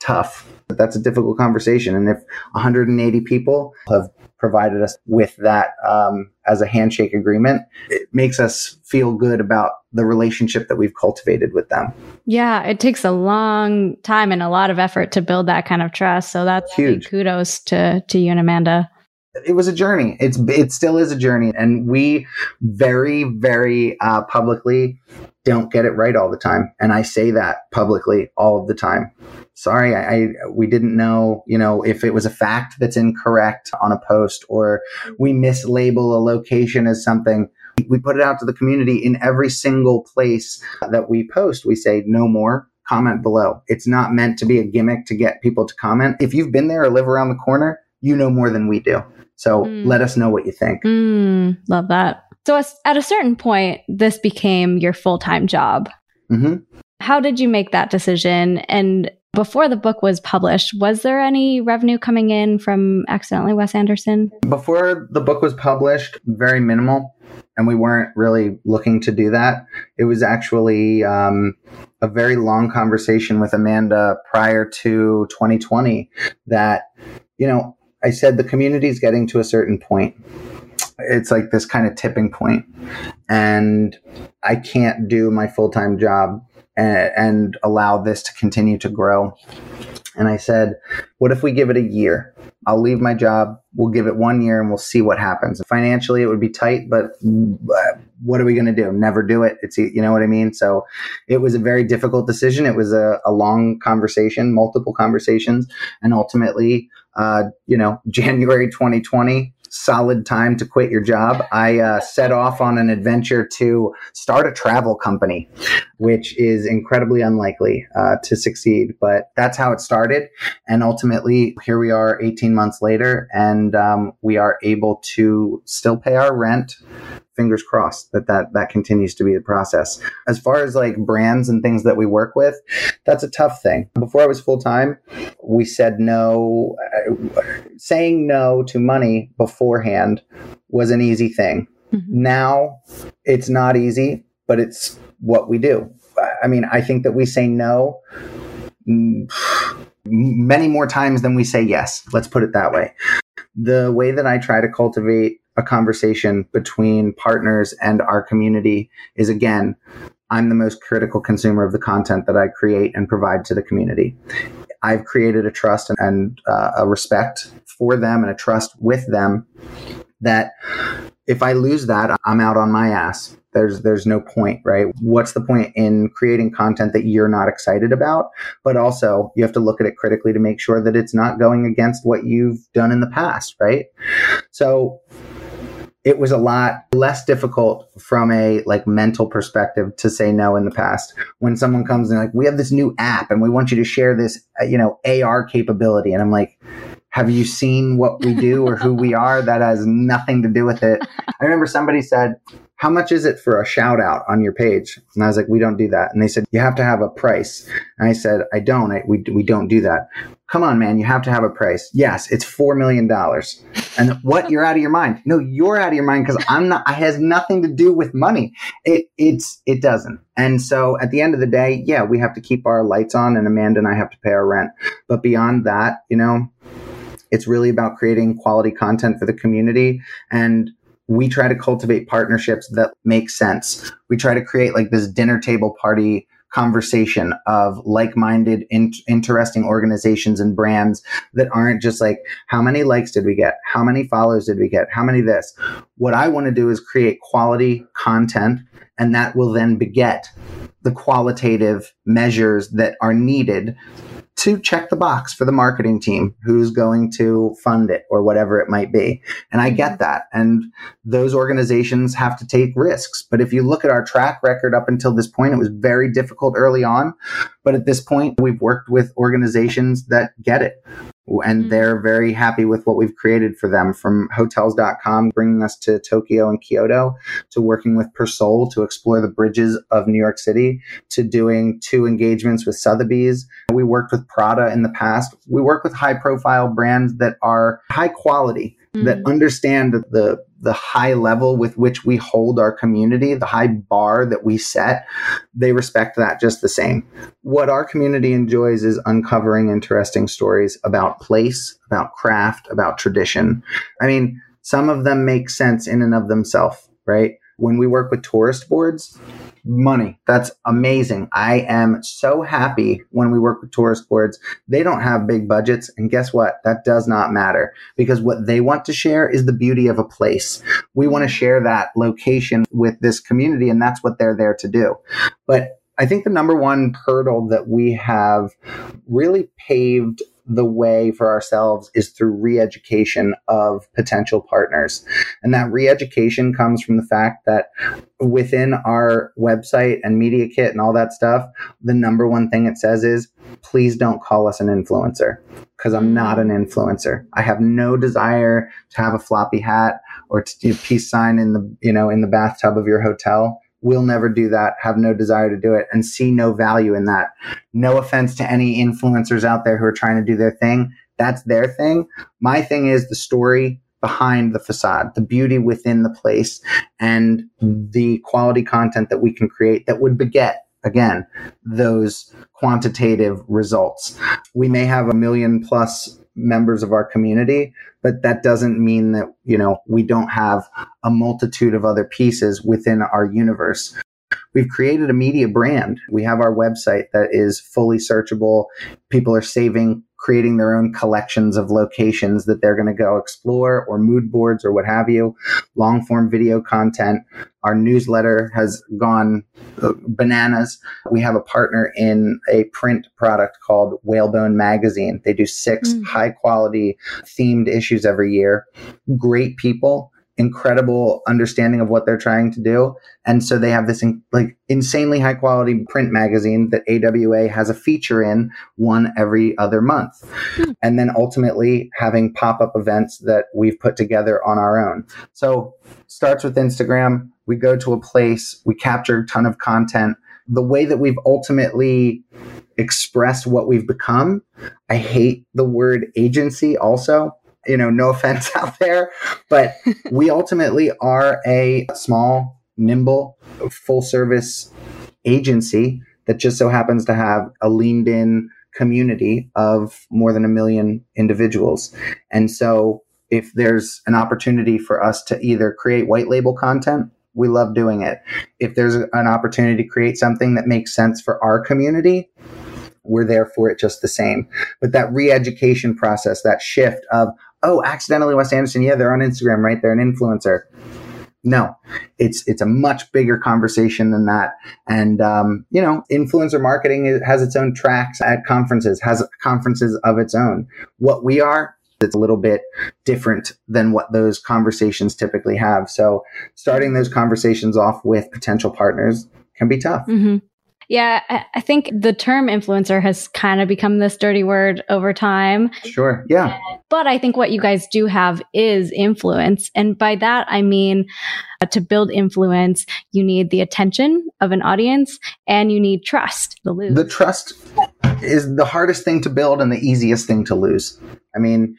tough. But that's a difficult conversation. And if 180 people have provided us with that um, as a handshake agreement, it makes us feel good about the relationship that we've cultivated with them. Yeah, it takes a long time and a lot of effort to build that kind of trust. So that's Huge. Kudos to to you and Amanda. it was a journey. It's it still is a journey, and we very very uh, publicly don't get it right all the time, and I say that publicly all of the time. Sorry, I, I we didn't know, you know, if it was a fact that's incorrect on a post, or we mislabel a location as something. We put it out to the community in every single place that we post. We say no more. Comment below. It's not meant to be a gimmick to get people to comment. If you've been there or live around the corner, you know more than we do. So Mm. let us know what you think. Mm, love that. So at a certain point, this became your full time job. hmm How did you make that decision? And before the book was published, was there any revenue coming in from Accidentally Wes Anderson? Before the book was published, very minimal, and we weren't really looking to do that. It was actually um, a very long conversation with Amanda prior to 2020 that, you know, I said the community is getting to a certain point. It's like this kind of tipping point, and I can't do my full time job and, and allow this to continue to grow. And I said, what if we give it a year? I'll leave my job. We'll give it one year and we'll see what happens. Financially, it would be tight, but uh, what are we going to do? Never do it. It's, you know what I mean? So it was a very difficult decision. It was a, a long conversation, multiple conversations. And ultimately, uh, you know, January 2020, solid time to quit your job. I uh, set off on an adventure to start a travel company, which is incredibly unlikely uh, to succeed. But that's how it started. And ultimately, here we are 18 months later, and um, we are able to still pay our rent. Fingers crossed that, that that continues to be the process. As far as like brands and things that we work with, that's a tough thing. Before I was full time, we said no. Uh, saying no to money beforehand was an easy thing. Now it's not easy, but it's what we do. I mean, I think that we say no many more times than we say yes. Let's put it that way. The way that I try to cultivate a conversation between partners and our community is again, I'm the most critical consumer of the content that I create and provide to the community. I've created a trust and, and uh, a respect for them and a trust with them that if I lose that, I'm out on my ass. There's there's no point, right? What's the point in creating content that you're not excited about? But also, you have to look at it critically to make sure that it's not going against what you've done in the past, right? So it was a lot less difficult from a like mental perspective to say no in the past when someone comes and like we have this new app and we want you to share this uh, you know AR capability and I'm like have you seen what we do or who we are that has nothing to do with it I remember somebody said how much is it for a shout out on your page? And I was like, we don't do that. And they said, you have to have a price. And I said, I don't. I, we, we don't do that. Come on, man. You have to have a price. Yes, it's $4 million. And what? You're out of your mind. No, you're out of your mind because I'm not, it has nothing to do with money. It, it's, it doesn't. And so at the end of the day, yeah, we have to keep our lights on and Amanda and I have to pay our rent. But beyond that, you know, it's really about creating quality content for the community and we try to cultivate partnerships that make sense. We try to create like this dinner table party conversation of like-minded in- interesting organizations and brands that aren't just like how many likes did we get? How many follows did we get? How many this? What i want to do is create quality content and that will then beget the qualitative measures that are needed to check the box for the marketing team who's going to fund it or whatever it might be. And I get mm-hmm. that. And those organizations have to take risks. But if you look at our track record up until this point, it was very difficult early on. But at this point, we've worked with organizations that get it and mm-hmm. they're very happy with what we've created for them from hotels.com bringing us to Tokyo and Kyoto to working with Persol to explore the bridges of New York City to doing two engagements with Sotheby's. We worked with Prada in the past. We work with high profile brands that are high quality mm-hmm. that understand the the high level with which we hold our community, the high bar that we set, they respect that just the same. What our community enjoys is uncovering interesting stories about place, about craft, about tradition. I mean, some of them make sense in and of themselves, right? When we work with tourist boards, money. That's amazing. I am so happy when we work with tourist boards. They don't have big budgets. And guess what? That does not matter because what they want to share is the beauty of a place. We want to share that location with this community and that's what they're there to do. But I think the number one hurdle that we have really paved the way for ourselves is through re-education of potential partners. And that re-education comes from the fact that within our website and media kit and all that stuff, the number one thing it says is, please don't call us an influencer because I'm not an influencer. I have no desire to have a floppy hat or to do peace sign in the, you know, in the bathtub of your hotel will never do that, have no desire to do it, and see no value in that. No offense to any influencers out there who are trying to do their thing. That's their thing. My thing is the story behind the facade, the beauty within the place, and the quality content that we can create that would beget again those quantitative results. We may have a million plus members of our community, but that doesn't mean that, you know, we don't have a multitude of other pieces within our universe. We've created a media brand. We have our website that is fully searchable. People are saving creating their own collections of locations that they're going to go explore or mood boards or what have you, long form video content. Our newsletter has gone uh, bananas. We have a partner in a print product called Whalebone Magazine. They do six mm. high quality themed issues every year. Great people incredible understanding of what they're trying to do. And so they have this in, like insanely high quality print magazine that AWA has a feature in one every other month. Hmm. And then ultimately having pop up events that we've put together on our own. So starts with Instagram. We go to a place, we capture a ton of content. The way that we've ultimately expressed what we've become, I hate the word agency also you know, no offense out there, but we ultimately are a small, nimble, full service agency that just so happens to have a leaned in community of more than a million individuals. And so if there's an opportunity for us to either create white label content, we love doing it. If there's an opportunity to create something that makes sense for our community, we're there for it just the same. But that re education process, that shift of, oh, accidentally Wes Anderson, yeah, they're on Instagram, right? They're an influencer. No, it's it's a much bigger conversation than that. And um, you know, influencer marketing has its own tracks at conferences, has conferences of its own. What we are, it's a little bit different than what those conversations typically have. So, starting those conversations off with potential partners can be tough. Mm-hmm. Yeah, I, think the term influencer has kind of become this dirty word over time. Sure. Yeah. But I think what you guys do have is influence. And by that, I mean, uh, to build influence, you need the attention of an audience and you need trust to lose. The trust is the hardest thing to build and the easiest thing to lose. I mean,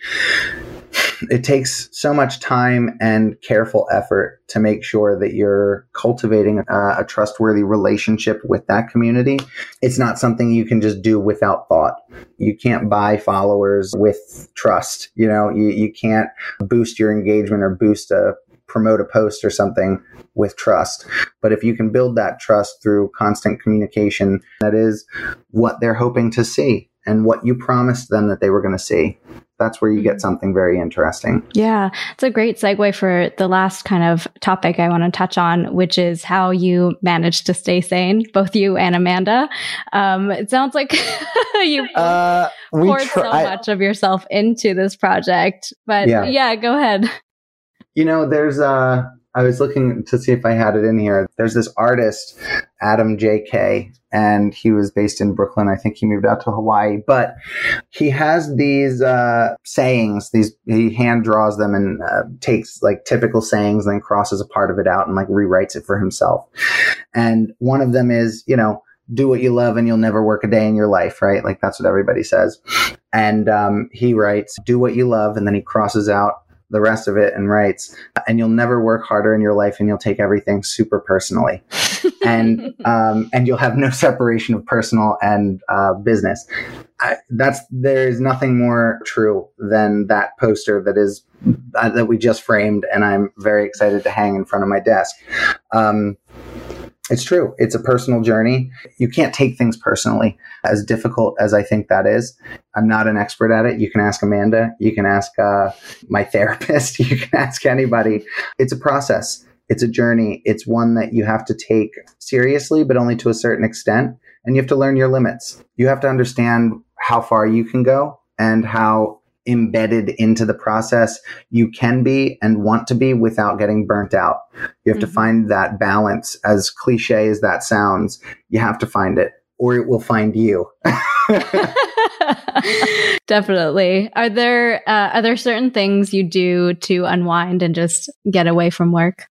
it takes so much time and careful effort to make sure that you're cultivating a, a, trustworthy relationship with that community. It's not something you can just do without thought. You can't buy followers with trust. You know, you, you can't boost your engagement or boost a promote a post or something with trust. But if you can build that trust through constant communication, that is what they're hoping to see and what you promised them that they were going to see that's where you get mm-hmm. something very interesting. Yeah, it's a great segue for the last kind of topic I want to touch on, which is how you manage to stay sane, both you and Amanda. Um, it sounds like you uh, poured tr- so I, much of yourself into this project, but yeah. yeah, go ahead. You know, there's uh I was looking to see if I had it in here. There's this artist, Adam J.K., and he was based in Brooklyn. I think he moved out to Hawaii, but he has these uh, sayings. These he hand draws them and uh, takes like typical sayings, and then crosses a part of it out and like rewrites it for himself. And one of them is, you know, do what you love and you'll never work a day in your life, right? Like that's what everybody says. And um, he writes, do what you love, and then he crosses out the rest of it and writes, and you'll never work harder in your life and you'll take everything super personally. and um, and you'll have no separation of personal and uh, business. I, that's there is nothing more true than that poster that is uh, that we just framed, and I'm very excited to hang in front of my desk. Um, it's true. It's a personal journey. You can't take things personally, as difficult as I think that is. I'm not an expert at it. You can ask Amanda. You can ask uh, my therapist. You can ask anybody. It's a process. It's a journey. It's one that you have to take seriously, but only to a certain extent. And you have to learn your limits. You have to understand how far you can go and how embedded into the process you can be and want to be without getting burnt out. You have mm-hmm. to find that balance. As cliche as that sounds, you have to find it or it will find you. Definitely. Are there uh, are there certain things you do to unwind and just get away from work?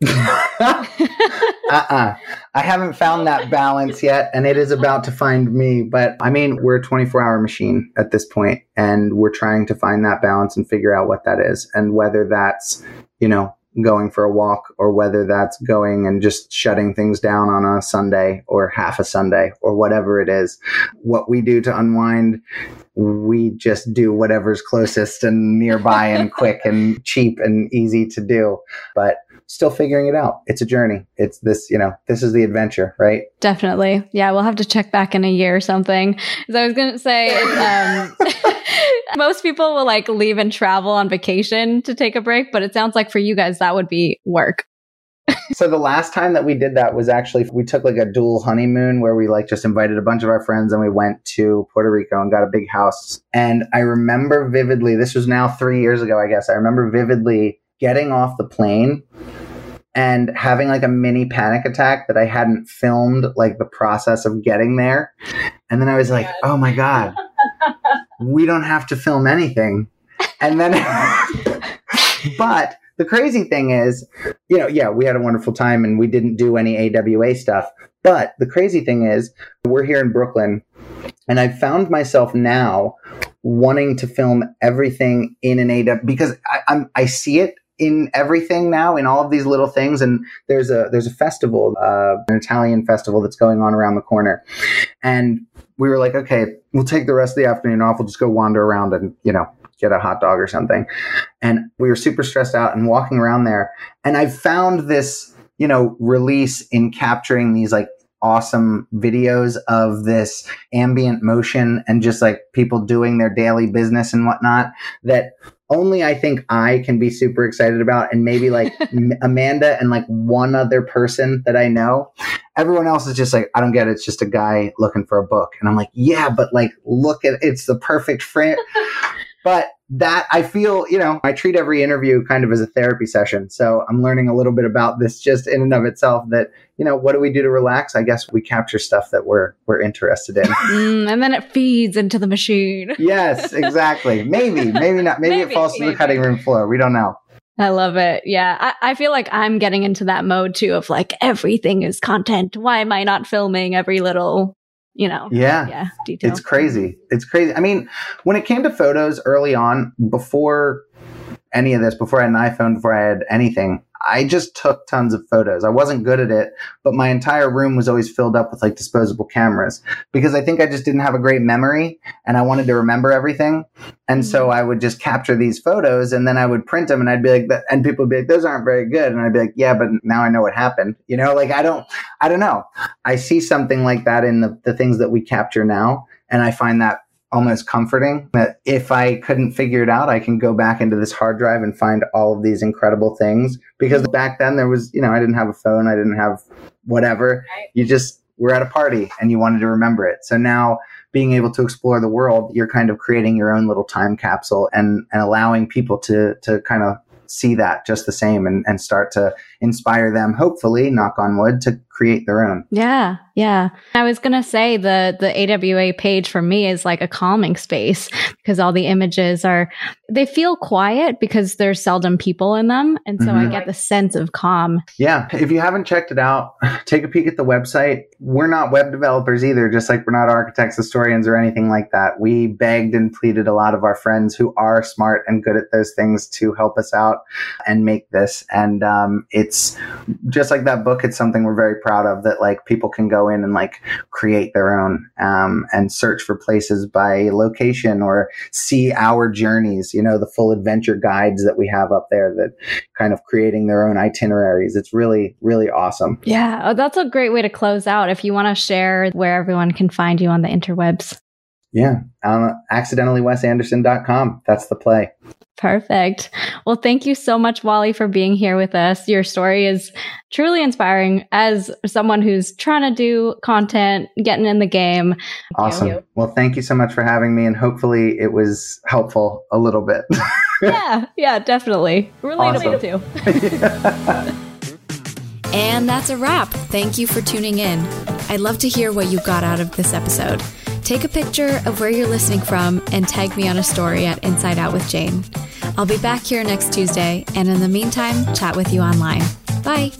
uh-uh. I haven't found that balance yet, and it is about to find me. But I mean, we're a 24 hour machine at this point, and we're trying to find that balance and figure out what that is, and whether that's, you know, going for a walk or whether that's going and just shutting things down on a Sunday or half a Sunday or whatever it is. What we do to unwind, we just do whatever's closest and nearby and quick and cheap and easy to do. But still figuring it out. It's a journey. It's this, you know, this is the adventure, right? Definitely. Yeah, we'll have to check back in a year or something. Because I was going to say, um, most people will like leave and travel on vacation to take a break, but it sounds like for you guys, that would be work. so the last time that we did that was actually we took like a dual honeymoon where we like just invited a bunch of our friends and we went to Puerto Rico and got a big house. And I remember vividly, this was now 3 years ago I guess. I remember vividly getting off the plane and having like a mini panic attack that I hadn't filmed like the process of getting there. And then I was like, oh my God, we don't have to film anything. And then, but the crazy thing is, you know, yeah, we had a wonderful time and we didn't do any AWA stuff. But the crazy thing is, we're here in Brooklyn and I found myself now wanting to film everything in an AW because I, I'm, I see it in everything now in all of these little things. And there's a there's a festival uh, an italian festival that's going on around the corner. And we were like okay we'll take the rest of the afternoon off. We'll just go wander around and you know get a hot dog or something. And we were super stressed out and walking around there. And i found this you know release in capturing these like awesome videos of this ambient motion and just like people doing their daily business and whatnot that only I think I can be super excited about, and maybe like Amanda and like one other person that I know. Everyone else is just like, I don't get it. It's just a guy looking for a book. And I'm like, yeah, but like, look at it's the perfect frame. But that I feel, you know, I treat every interview kind of as a therapy session. So I'm learning a little bit about this just in and of itself that, you know, what do we do to relax? I guess we capture stuff that we're we're interested in. Mm, and then it feeds into the machine. yes, exactly. Maybe, maybe not. Maybe, maybe it falls to the cutting room floor. We don't know. I love it. Yeah. I, I, feel like I'm getting into that mode too of like everything is content. Why am I not filming every little, you know? Yeah. Yeah. Detail. It's crazy. It's crazy. I mean, when it came to photos early on, before any of this, before I had an iPhone, before I had anything, I just took tons of photos. I wasn't good at it, but my entire room was always filled up with like disposable cameras because I think I just didn't have a great memory and I wanted to remember everything. And so mm-hmm. I would just capture these photos and then I would print them and I'd be like, and people would be like, those aren't very good. And I'd be like, yeah, but now I know what happened. You know, like I don't, I don't know. I see something like that in the, the things that we capture now. And I find that almost comforting that if I couldn't figure it out, I can go back into this hard drive and find all of these incredible things. Because back then there was, you know, I didn't have a phone, I didn't have whatever. You just were at a party and you wanted to remember it. So now being able to explore the world, you're kind of creating your own little time capsule and, and allowing people to, to kind of see that just the same and, and start to inspire them, hopefully, knock on wood, to create their own. Yeah, yeah. I was gonna say the the AWA page for me is like a calming space because all the images are they feel quiet because there's seldom people in them, and so mm-hmm. I get the sense of calm. Yeah, if you haven't checked it out, take a peek at the website. We're not web developers either, just like we're not architects, historians, or anything like that. We begged and pleaded a lot of our friends who are smart and good at those things to help us out and make this, and um, it's just like that book. It's something we're very proud of that like people can go in and like create their own um, and search for places by location or see our journeys you know the full adventure guides that we have up there that kind of creating their own itineraries. It's really really awesome. Yeah. Oh, that's a great way to close out. If you want to share where everyone can find you on the interwebs. Yeah. Um, accidentallywesAnderson.com that's the play Perfect. Well, thank you so much, Wally, for being here with us. Your story is truly inspiring as someone who's trying to do content, getting in the game. Awesome. You. Well, thank you so much for having me, and hopefully it was helpful a little bit. yeah, yeah, definitely. Relatable awesome. too. and that's a wrap. Thank you for tuning in. I'd love to hear what you got out of this episode. Take a picture of where you're listening from and tag me on a story at Inside Out with Jane. I'll be back here next Tuesday, and in the meantime, chat with you online. Bye.